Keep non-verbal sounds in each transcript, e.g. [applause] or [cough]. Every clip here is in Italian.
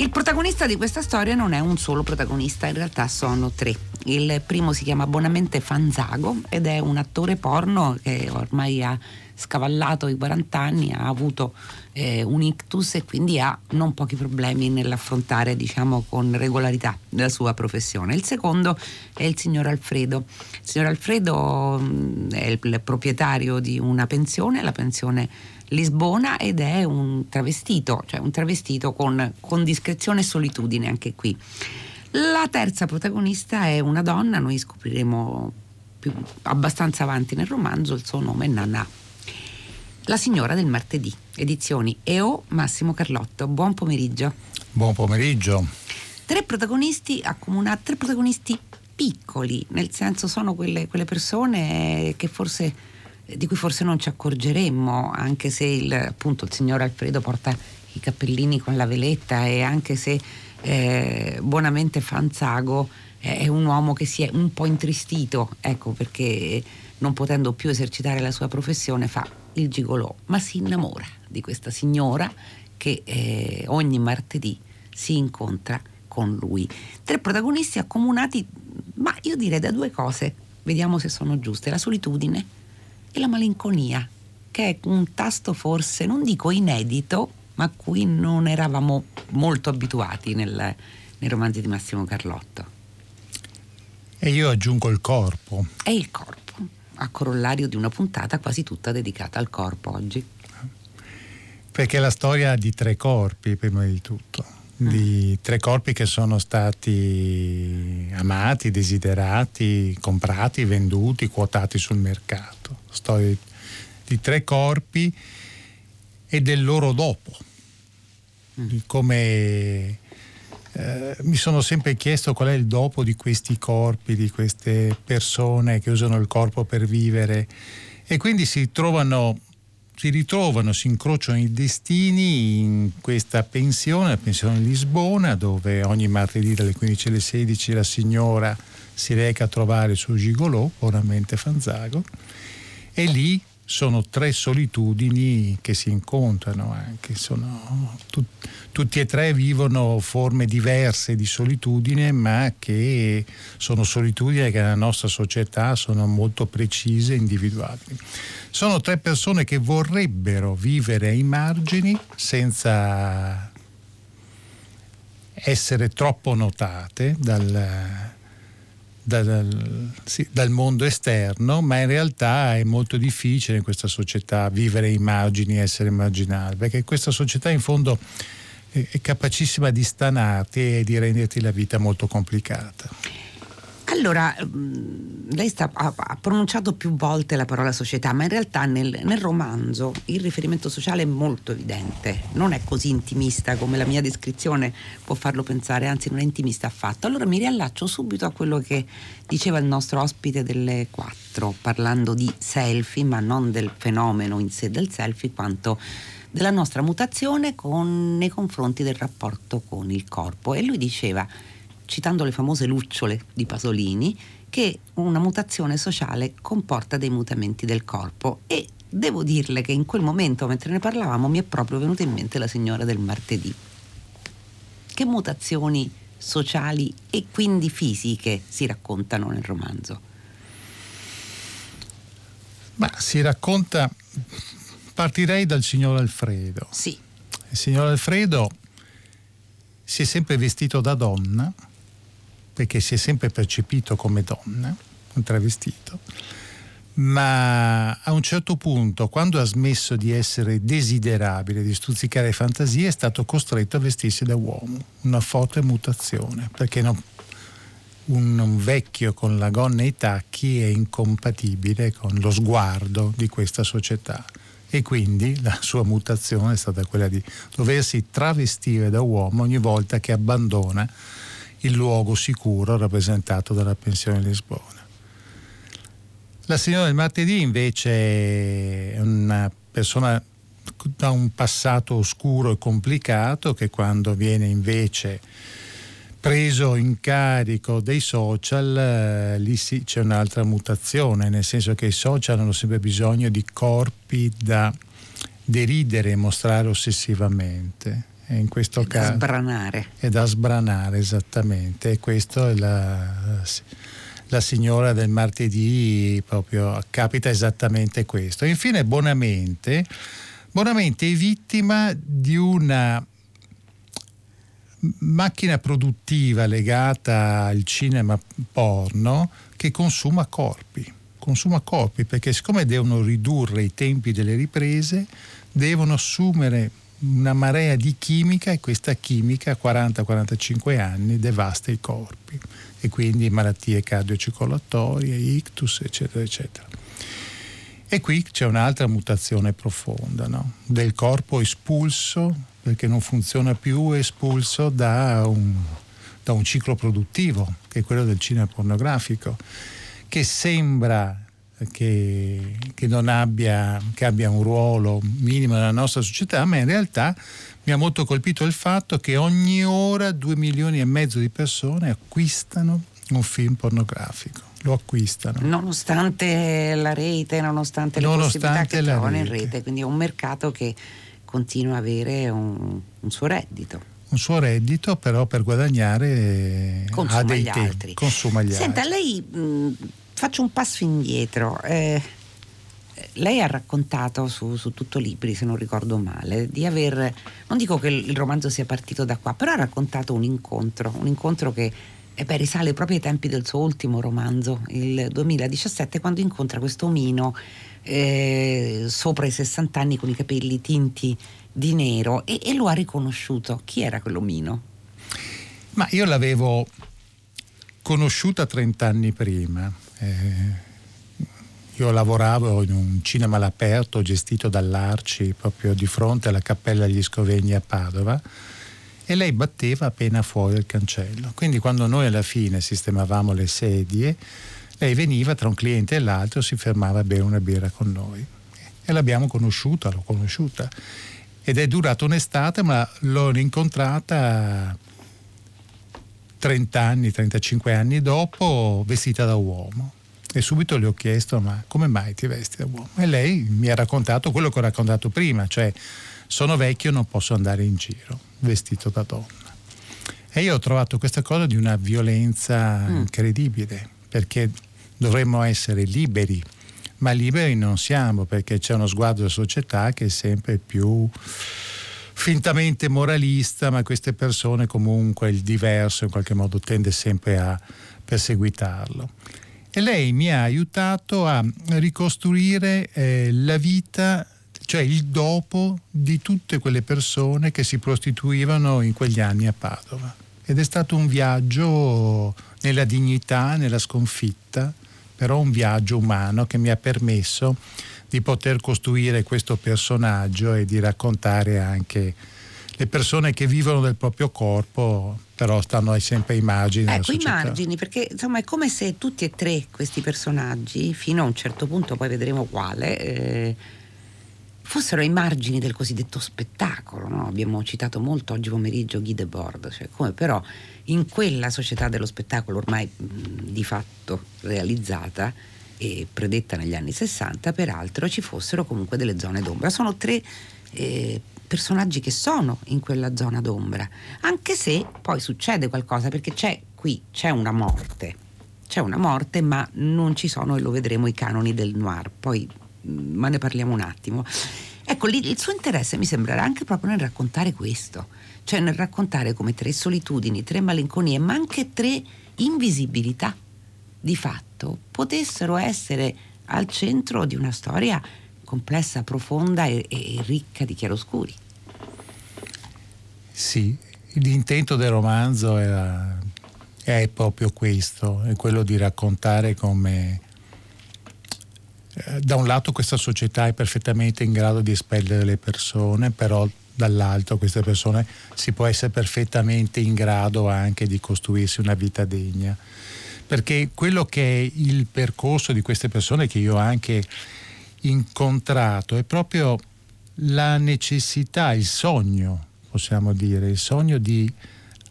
Il protagonista di questa storia non è un solo protagonista, in realtà sono tre. Il primo si chiama Bonamente Fanzago ed è un attore porno che ormai ha scavallato i 40 anni, ha avuto eh, un ictus e quindi ha non pochi problemi nell'affrontare diciamo con regolarità la sua professione. Il secondo è il signor Alfredo. Il signor Alfredo mh, mm, è il, il proprietario di una pensione, la pensione Lisbona ed è un travestito, cioè un travestito con, con discrezione e solitudine anche qui. La terza protagonista è una donna, noi scopriremo più, abbastanza avanti nel romanzo, il suo nome è Nana. La signora del martedì, edizioni EO Massimo Carlotto. Buon pomeriggio. Buon pomeriggio. Tre protagonisti accomunati, tre protagonisti piccoli, nel senso sono quelle, quelle persone che forse di cui forse non ci accorgeremmo, anche se il, appunto, il signor Alfredo porta i cappellini con la veletta e anche se eh, buonamente Fanzago è un uomo che si è un po' intristito, ecco perché non potendo più esercitare la sua professione fa il gigolò, ma si innamora di questa signora che eh, ogni martedì si incontra con lui. Tre protagonisti accomunati, ma io direi da due cose, vediamo se sono giuste, la solitudine e la malinconia, che è un tasto forse, non dico inedito, ma a cui non eravamo molto abituati nel, nei romanzi di Massimo Carlotto. E io aggiungo il corpo. È il corpo, a corollario di una puntata quasi tutta dedicata al corpo oggi. Perché la storia di tre corpi, prima di tutto, di mm. tre corpi che sono stati amati, desiderati, comprati, venduti, quotati sul mercato storia di tre corpi e del loro dopo. Di come eh, mi sono sempre chiesto qual è il dopo di questi corpi, di queste persone che usano il corpo per vivere e quindi si trovano si ritrovano, si incrociano i destini in questa pensione, la pensione Lisbona, dove ogni martedì dalle 15 alle 16 la signora si reca a trovare il suo gigolò, buonamente Fanzago, e lì sono tre solitudini che si incontrano anche, sono, tu, tutti e tre vivono forme diverse di solitudine ma che sono solitudini che nella nostra società sono molto precise e individuabili. Sono tre persone che vorrebbero vivere ai margini senza essere troppo notate dal, dal, sì, dal, mondo esterno, ma in realtà è molto difficile in questa società vivere i margini, essere marginali, perché questa società in fondo è, è capacissima di stanarti e di renderti la vita molto complicata. Allora, mm, lei sta, ha, pronunciato più volte la parola società, ma in realtà nel, nel, romanzo il riferimento sociale è molto evidente, non è così intimista come la mia descrizione può farlo pensare, anzi non è intimista affatto. Allora mi riallaccio subito a quello che diceva il nostro ospite delle quattro, parlando di selfie, ma non del fenomeno in sé del selfie, quanto della nostra mutazione con, nei confronti del rapporto con il corpo. E lui diceva citando le famose lucciole di Pasolini, che una mutazione sociale comporta dei mutamenti del corpo e devo dirle che in quel momento, mentre ne parlavamo, mi è proprio venuta in mente la signora del martedì. Che mutazioni sociali e quindi fisiche si raccontano nel romanzo? Ma si racconta, partirei dal signor Alfredo. Sì. Il signor Alfredo si è sempre vestito da donna perché si è sempre percepito come donna, un travestito, ma a un certo punto, quando ha smesso di essere desiderabile, di stuzzicare fantasie, è stato costretto a vestirsi da uomo, una forte mutazione, perché non, un, un vecchio con la gonna e i tacchi è incompatibile con lo sguardo di questa società. E quindi la sua mutazione è stata quella di doversi travestire da uomo ogni volta che abbandona il luogo sicuro rappresentato dalla pensione Lisbona. La signora del martedì invece è una persona da un passato oscuro e complicato che quando viene invece preso in carico dei social eh, lì sì c'è un'altra mutazione, nel senso che i social hanno sempre bisogno di corpi da deridere e mostrare ossessivamente in questo caso. Da sbranare. È da sbranare, esattamente. E questo è la, la signora del martedì, proprio capita esattamente questo. Infine, Bonamente. Bonamente è vittima di una macchina produttiva legata al cinema porno che consuma corpi. Consuma corpi perché siccome devono ridurre i tempi delle riprese, devono assumere una marea di chimica e questa chimica a 40-45 anni devasta i corpi e quindi malattie cardiocircolatorie, ictus, eccetera, eccetera. E qui c'è un'altra mutazione profonda no? del corpo espulso perché non funziona più, espulso da un, da un ciclo produttivo, che è quello del cinema pornografico, che sembra che, che, non abbia, che abbia un ruolo minimo nella nostra società, ma in realtà mi ha molto colpito il fatto che ogni ora due milioni e mezzo di persone acquistano un film pornografico. Lo acquistano. Nonostante la rete, nonostante le nonostante possibilità che trovano in rete, quindi è un mercato che continua a avere un, un suo reddito un suo reddito, però per guadagnare consuma ha dei gli tempi, altri. Consuma gli Senta, altri. lei mh, faccio un passo indietro. Eh, lei ha raccontato su, su, Tutto Libri, se non ricordo male, di aver, non dico che il romanzo sia partito da qua, però ha raccontato un incontro, un incontro che eh beh, risale proprio ai tempi del suo ultimo romanzo, il 2017, quando incontra questo omino eh, sopra i 60 anni con i capelli tinti di nero e, e lo ha riconosciuto. Chi era quell'omino? Ma io l'avevo conosciuta 30 anni prima. Eh, io lavoravo in un cinema all'aperto gestito dall'Arci proprio di fronte alla Cappella degli Scovegni a Padova e lei batteva appena fuori il cancello. Quindi quando noi alla fine sistemavamo le sedie, lei veniva tra un cliente e l'altro, si fermava a bere una birra con noi. E l'abbiamo conosciuta, l'ho conosciuta. Ed è durata un'estate, ma l'ho incontrata 30 anni, 35 anni dopo, vestita da uomo. E subito le ho chiesto, ma come mai ti vesti da uomo? E lei mi ha raccontato quello che ho raccontato prima, cioè sono vecchio, non posso andare in giro vestito da donna. E io ho trovato questa cosa di una violenza mm. incredibile, perché dovremmo essere liberi, ma liberi non siamo perché c'è uno sguardo della società che è sempre più fintamente moralista, ma queste persone comunque il diverso in qualche modo tende sempre a perseguitarlo. E lei mi ha aiutato a ricostruire eh, la vita, cioè il dopo di tutte quelle persone che si prostituivano in quegli anni a Padova. Ed è stato un viaggio nella dignità, nella sconfitta, però un viaggio umano che mi ha permesso di poter costruire questo personaggio e di raccontare anche le persone che vivono del proprio corpo però stanno sempre ai margini ecco i margini perché insomma è come se tutti e tre questi personaggi fino a un certo punto poi vedremo quale eh, fossero ai margini del cosiddetto spettacolo no? abbiamo citato molto oggi pomeriggio Guy Debord cioè come però in quella società dello spettacolo ormai mh, di fatto realizzata e predetta negli anni 60, peraltro ci fossero comunque delle zone d'ombra. Sono tre eh, personaggi che sono in quella zona d'ombra, anche se poi succede qualcosa perché c'è qui, c'è una morte, c'è una morte ma non ci sono, e lo vedremo, i canoni del noir, poi ma ne parliamo un attimo. Ecco, lì, il suo interesse mi sembrerà anche proprio nel raccontare questo, cioè nel raccontare come tre solitudini, tre malinconie, ma anche tre invisibilità di fatto potessero essere al centro di una storia complessa, profonda e, e ricca di chiaroscuri. Sì, l'intento del romanzo era, è proprio questo, è quello di raccontare come eh, da un lato questa società è perfettamente in grado di espellere le persone, però dall'altro queste persone si può essere perfettamente in grado anche di costruirsi una vita degna perché quello che è il percorso di queste persone che io ho anche incontrato è proprio la necessità, il sogno, possiamo dire, il sogno di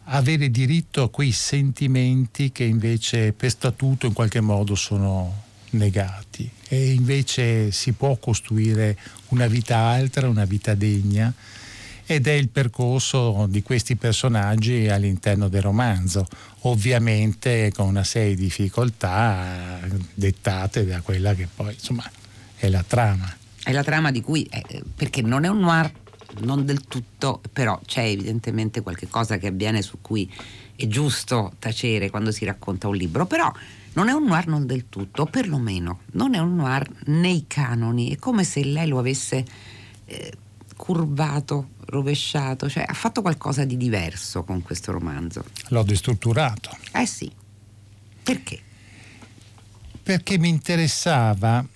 avere diritto a quei sentimenti che invece per statuto in qualche modo sono negati. E invece si può costruire una vita altra, una vita degna ed è il percorso di questi personaggi all'interno del romanzo, ovviamente con una serie di difficoltà dettate da quella che poi insomma è la trama. È la trama di cui, eh, perché non è un noir, non del tutto, però c'è evidentemente qualche cosa che avviene su cui è giusto tacere quando si racconta un libro, però non è un noir non del tutto, o perlomeno non è un noir nei canoni, è come se lei lo avesse eh, curvato, rovesciato, cioè ha fatto qualcosa di diverso con questo romanzo. L'ho destrutturato. Eh sì. Perché? Perché mi interessava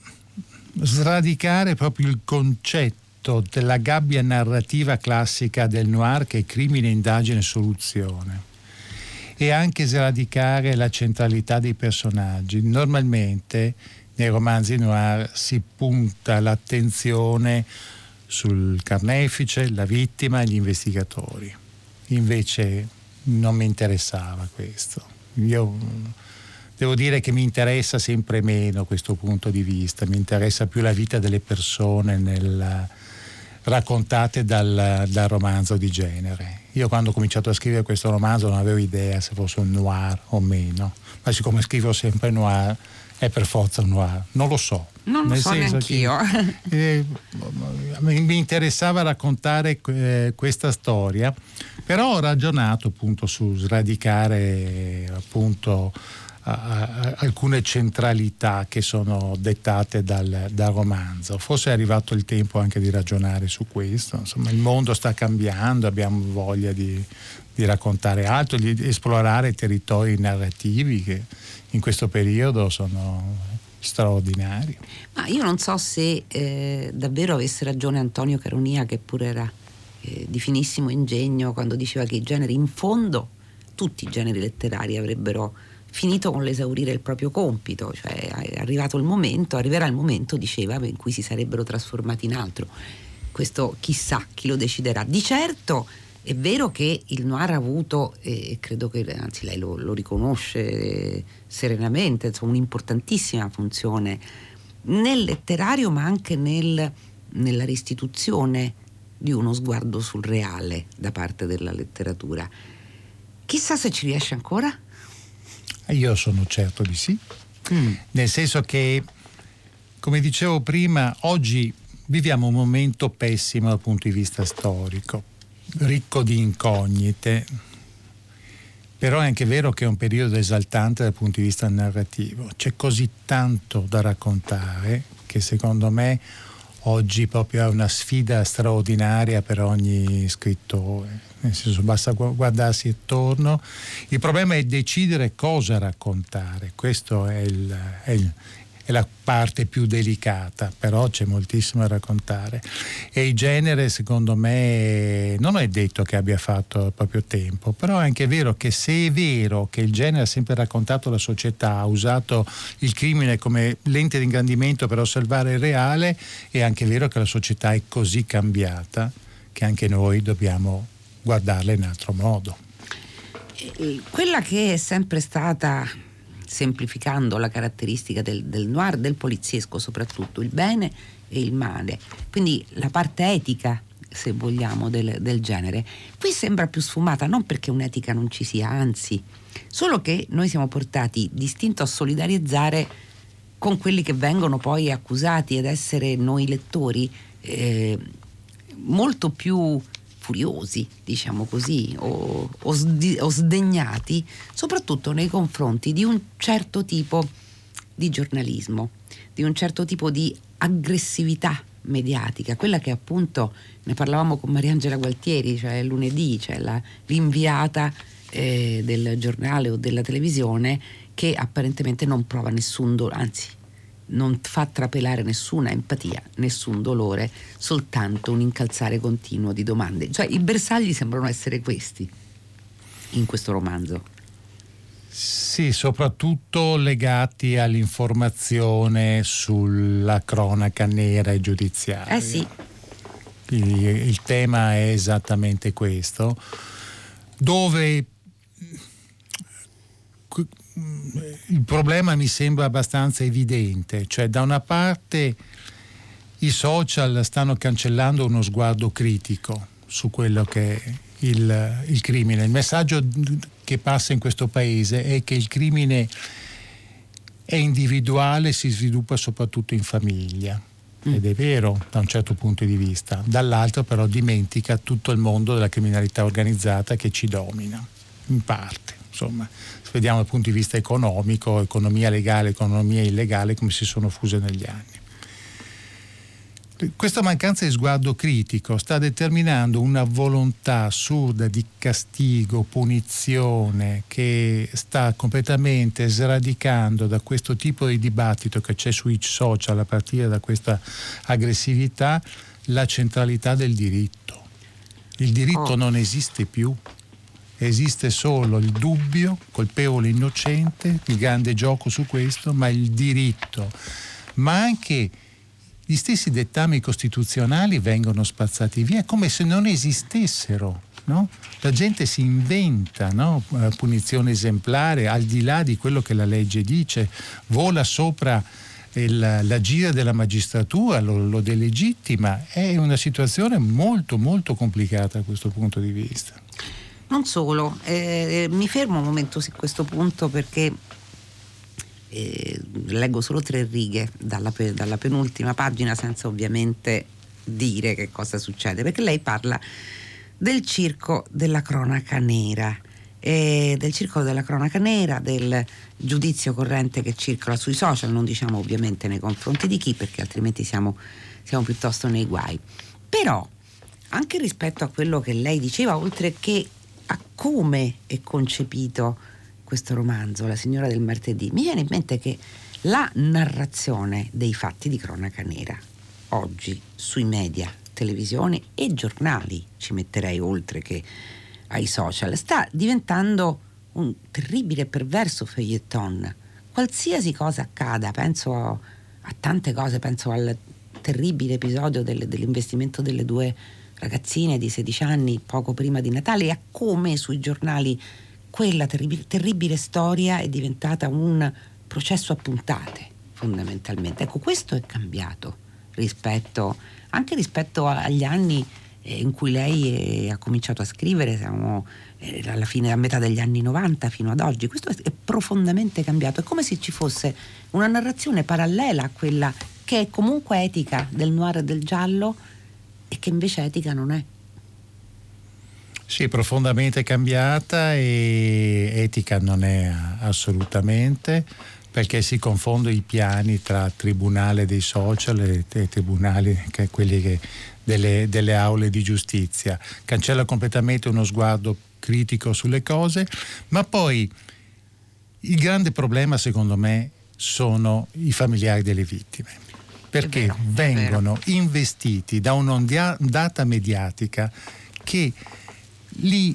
sradicare proprio il concetto della gabbia narrativa classica del noir che è crimine, indagine, soluzione e anche sradicare la centralità dei personaggi. Normalmente nei romanzi noir si punta l'attenzione sul carnefice, la vittima e gli investigatori. Invece non mi interessava questo. Io devo dire che mi interessa sempre meno questo punto di vista, mi interessa più la vita delle persone nel, raccontate dal, dal, romanzo di genere. Io quando ho cominciato a scrivere questo romanzo non avevo idea se fosse un noir o meno, ma siccome scrivo sempre noir è per forza un noir, non lo so. Non lo so neanch'io. Che, eh, mi interessava raccontare eh, questa storia, però ho ragionato appunto su sradicare appunto a, a, alcune centralità che sono dettate dal, dal, romanzo. Forse è arrivato il tempo anche di ragionare su questo. Insomma, il mondo sta cambiando, abbiamo voglia di, di raccontare altro, di esplorare territori narrativi che in questo periodo sono straordinari. Ma io non so se eh, davvero avesse ragione Antonio Caronia, che pure era eh, di finissimo ingegno, quando diceva che i generi, in fondo, tutti i generi letterari avrebbero finito con l'esaurire il proprio compito, cioè è arrivato il momento, arriverà il momento, diceva, in cui si sarebbero trasformati in altro. Questo chissà chi lo deciderà. Di certo è vero che il noir ha avuto, e credo che anzi lei lo, lo riconosce serenamente, insomma, un'importantissima funzione nel letterario ma anche nel, nella restituzione di uno sguardo sul reale da parte della letteratura. Chissà se ci riesce ancora. Io sono certo di sì, mm. nel senso che, come dicevo prima, oggi viviamo un momento pessimo dal punto di vista storico ricco di incognite, però è anche vero che è un periodo esaltante dal punto di vista narrativo. C'è così tanto da raccontare che secondo me oggi proprio è una sfida straordinaria per ogni scrittore. Nel senso, basta guardarsi attorno. Il problema è decidere cosa raccontare. Questo è il, è il, è la parte più delicata, però c'è moltissimo da raccontare. E il genere, secondo me, non è detto che abbia fatto proprio tempo, però è anche vero che se è vero che il genere ha sempre raccontato la società, ha usato il crimine come lente di ingrandimento per osservare il reale, è anche vero che la società è così cambiata che anche noi dobbiamo guardarla in altro modo. Quella che è sempre stata semplificando la caratteristica del, del noir, del poliziesco soprattutto, il bene e il male. Quindi la parte etica se vogliamo, del, del, genere. Qui sembra più sfumata, non perché un'etica non ci sia, anzi, solo che noi siamo portati distinto a solidarizzare con quelli che vengono poi accusati ad essere noi lettori eh, molto più furiosi, diciamo così, o, o, sdi, o sdegnati, soprattutto nei confronti di un certo tipo di giornalismo, di un certo tipo di aggressività mediatica, quella che appunto ne parlavamo con Mariangela Gualtieri, cioè lunedì, cioè la, l'inviata eh, del giornale o della televisione che apparentemente non prova nessun dolore, anzi non fa trapelare nessuna empatia, nessun dolore, soltanto un incalzare continuo di domande. Cioè i bersagli sembrano essere questi in questo romanzo. Sì, soprattutto legati all'informazione sulla cronaca nera e giudiziaria. Eh sì. Quindi il tema è esattamente questo, dove il problema mi sembra abbastanza evidente, cioè da una parte i social stanno cancellando uno sguardo critico su quello che è il, il crimine. Il messaggio che passa in questo paese è che il crimine è individuale e si sviluppa soprattutto in famiglia. Mm. Ed è vero da un certo punto di vista, dall'altro però dimentica tutto il mondo della criminalità organizzata che ci domina, in parte. Insomma, vediamo dal punto di vista economico, economia legale, economia illegale, come si sono fuse negli anni. Questa mancanza di sguardo critico sta determinando una volontà assurda di castigo, punizione, che sta completamente sradicando da questo tipo di dibattito che c'è sui social a partire da questa aggressività la centralità del diritto. Il diritto oh. non esiste più, esiste solo il dubbio, colpevole innocente, il grande gioco su questo, ma il diritto, ma anche gli stessi dettami costituzionali vengono spazzati via come se non esistessero. No? La gente si inventa no? Eh, punizione esemplare al di là di quello che la legge dice, vola sopra il, l'agire della magistratura, lo, lo delegittima. È una situazione molto molto complicata da questo punto di vista. Non solo, eh, mi fermo un momento su questo punto perché eh, leggo solo tre righe dalla, dalla penultima pagina senza ovviamente dire che cosa succede, perché lei parla del circo della cronaca nera. E del circolo della cronaca nera, del giudizio corrente che circola sui social, non diciamo ovviamente nei confronti di chi, perché altrimenti siamo, siamo piuttosto nei guai. Però, anche rispetto a quello che lei diceva, oltre che a come è concepito questo romanzo, La signora del martedì, mi viene in mente che la narrazione dei fatti di cronaca nera oggi sui media, televisioni e giornali, ci metterei oltre che ai social, sta diventando un terribile e perverso feuilleton. Qualsiasi cosa accada, penso a, a tante cose, penso al terribile episodio del, dell'investimento delle due ragazzine di 16 anni poco prima di Natale e a come sui giornali quella terribile, terribile storia è diventata un processo a puntate fondamentalmente. Ecco, questo è cambiato rispetto, anche rispetto agli anni eh, in cui lei ha cominciato a scrivere, siamo eh, alla fine, a metà degli anni 90 fino ad oggi. Questo è profondamente cambiato. È come se ci fosse una narrazione parallela a quella che è comunque etica del noir e del giallo e che invece etica non è. Sì, profondamente cambiata e etica non è assolutamente perché si confondono i piani tra tribunale dei social e tribunali, che quelli che, delle, delle aule di giustizia. Cancella completamente uno sguardo critico sulle cose, ma poi il grande problema secondo me sono i familiari delle vittime perché vero, vengono investiti da un'ondata mediatica che li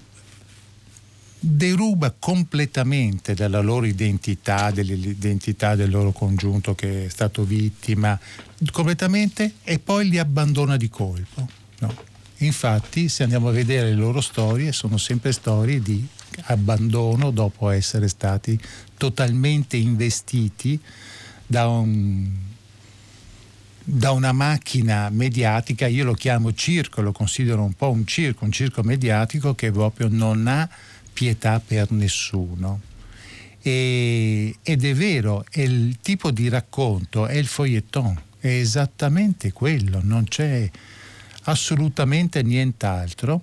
deruba completamente dalla loro identità, dell'identità del loro congiunto che è stato vittima, completamente e poi li abbandona di colpo. No. Infatti, se andiamo a vedere le loro storie, sono sempre storie di abbandono dopo essere stati totalmente investiti da un da una macchina mediatica, io lo chiamo circo, lo considero un po' un circo, un circo mediatico che proprio non ha pietà per nessuno. E, ed è vero, è il tipo di racconto, è il feuilleton, è esattamente quello, non c'è assolutamente nient'altro,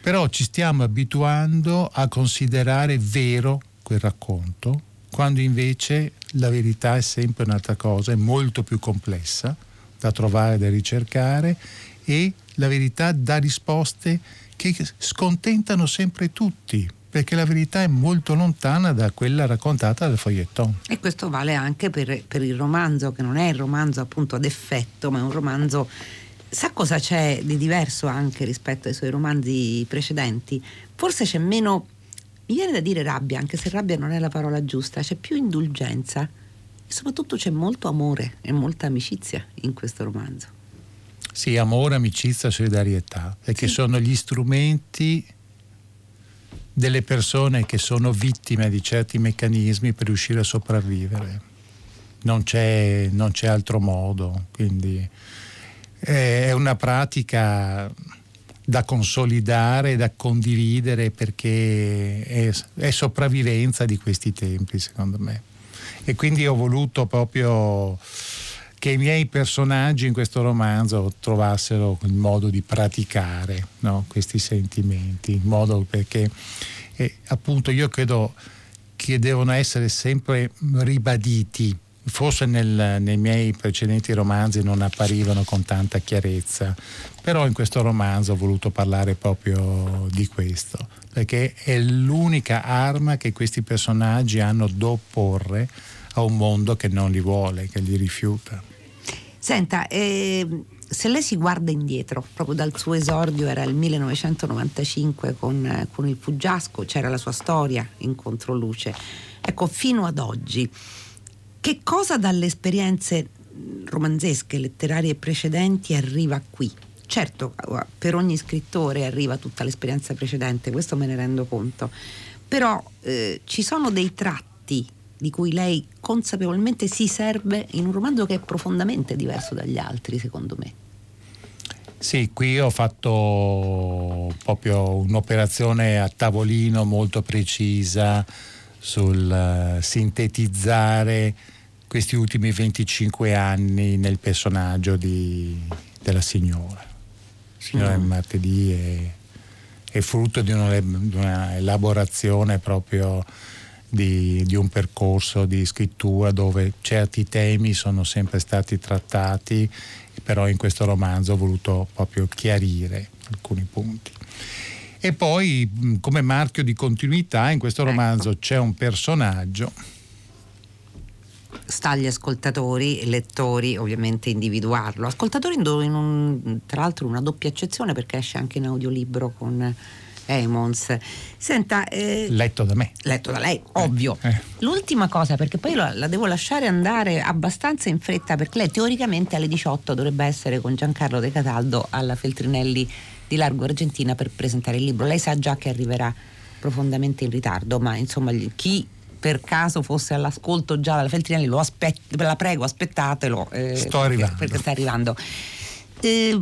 però ci stiamo abituando a considerare vero quel racconto, quando invece la verità è sempre un'altra cosa, è molto più complessa da trovare, da ricercare e la verità dà risposte che scontentano sempre tutti perché la verità è molto lontana da quella raccontata dal foglietton. E questo vale anche per, per, il romanzo, che non è il romanzo appunto ad effetto, ma è un romanzo... Sa cosa c'è di diverso anche rispetto ai suoi romanzi precedenti? Forse c'è meno, mi viene da dire rabbia, anche se rabbia non è la parola giusta, c'è più indulgenza soprattutto c'è molto amore e molta amicizia in questo romanzo. Sì, amore, amicizia, solidarietà, perché sì. sono gli strumenti delle persone che sono vittime di certi meccanismi per riuscire a sopravvivere. Non c'è, non c'è altro modo, quindi è una pratica da consolidare, da condividere perché è, è sopravvivenza di questi tempi secondo me. E quindi ho voluto proprio che i miei personaggi in questo romanzo trovassero il modo di praticare no? questi sentimenti, in modo perché eh, appunto io credo che devono essere sempre ribaditi forse nel, nei miei precedenti romanzi non apparivano con tanta chiarezza, però in questo romanzo ho voluto parlare proprio di questo, perché è l'unica arma che questi personaggi hanno da opporre a un mondo che non li vuole, che li rifiuta. Senta, eh, se lei si guarda indietro, proprio dal suo esordio era il 1995 con, con il Fuggiasco, c'era la sua storia in Controluce, ecco, fino ad oggi che cosa dalle esperienze romanzesche, letterarie precedenti arriva qui? Certo, per ogni scrittore arriva tutta l'esperienza precedente, questo me ne rendo conto, però eh, ci sono dei tratti di cui lei consapevolmente si serve in un romanzo che è profondamente diverso dagli altri, secondo me. Sì, qui ho fatto proprio un'operazione a tavolino molto precisa sul uh, sintetizzare questi ultimi 25 anni nel personaggio di, della signora. Signora mm. Martedì è, è frutto di, una, di una elaborazione proprio di, di, un percorso di scrittura dove certi temi sono sempre stati trattati, però in questo romanzo ho voluto proprio chiarire alcuni punti. E poi come marchio di continuità in questo ecco. romanzo c'è un personaggio sta agli ascoltatori e lettori ovviamente individuarlo. Ascoltatori in un, tra l'altro una doppia accezione perché esce anche in audiolibro con Emons. Senta, eh, letto da me. Letto da lei, ovvio. Eh. L'ultima cosa, perché poi la, la, devo lasciare andare abbastanza in fretta, perché lei teoricamente alle 18 dovrebbe essere con Giancarlo De Cataldo alla Feltrinelli di Largo Argentina per presentare il libro. Lei sa già che arriverà profondamente in ritardo, ma insomma chi per caso fosse all'ascolto già dalla Feltrinelli, lo aspet- la prego, aspettatelo. Eh, Sto arrivando. Perché, perché sta arrivando. Eh,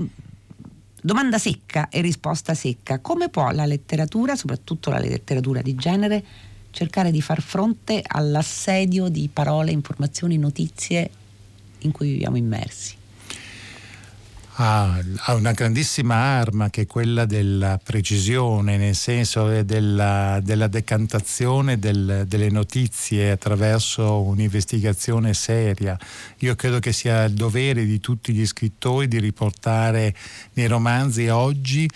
domanda secca e risposta secca. Come può la letteratura, soprattutto la letteratura di genere, cercare di far fronte all'assedio di parole, informazioni, notizie in cui viviamo immersi? Ha, ha, una grandissima arma che è quella della precisione, nel senso della, della decantazione del, delle notizie attraverso un'investigazione seria. Io credo che sia il dovere di tutti gli scrittori di riportare nei romanzi oggi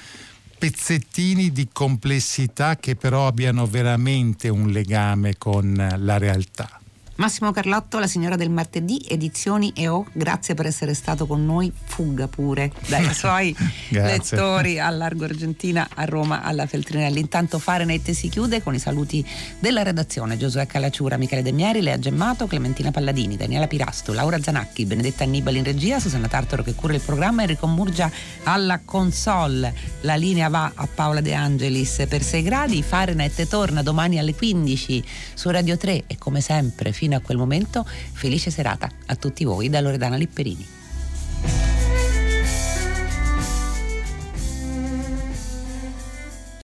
pezzettini di complessità che però abbiano veramente un legame con la realtà. Massimo Carlotto, La signora del martedì, edizioni EO, grazie per essere stato con noi. Fugga pure dai [laughs] suoi lettori a Largo Argentina, a Roma, alla Feltrinelli. Intanto Fahrenheit si chiude con i saluti della redazione: Giosuè Calacciura, Michele Demieri, Lea Gemmato, Clementina Palladini, Daniela Pirasto, Laura Zanacchi, Benedetta Annibali in regia, Susanna Tartaro che cura il programma, Enrico Murgia alla console. La linea va a Paola De Angelis per 6 gradi. Fahrenheit torna domani alle 15 su Radio 3 e come sempre fino fino a quel momento felice serata a tutti voi da Loredana Lipperini.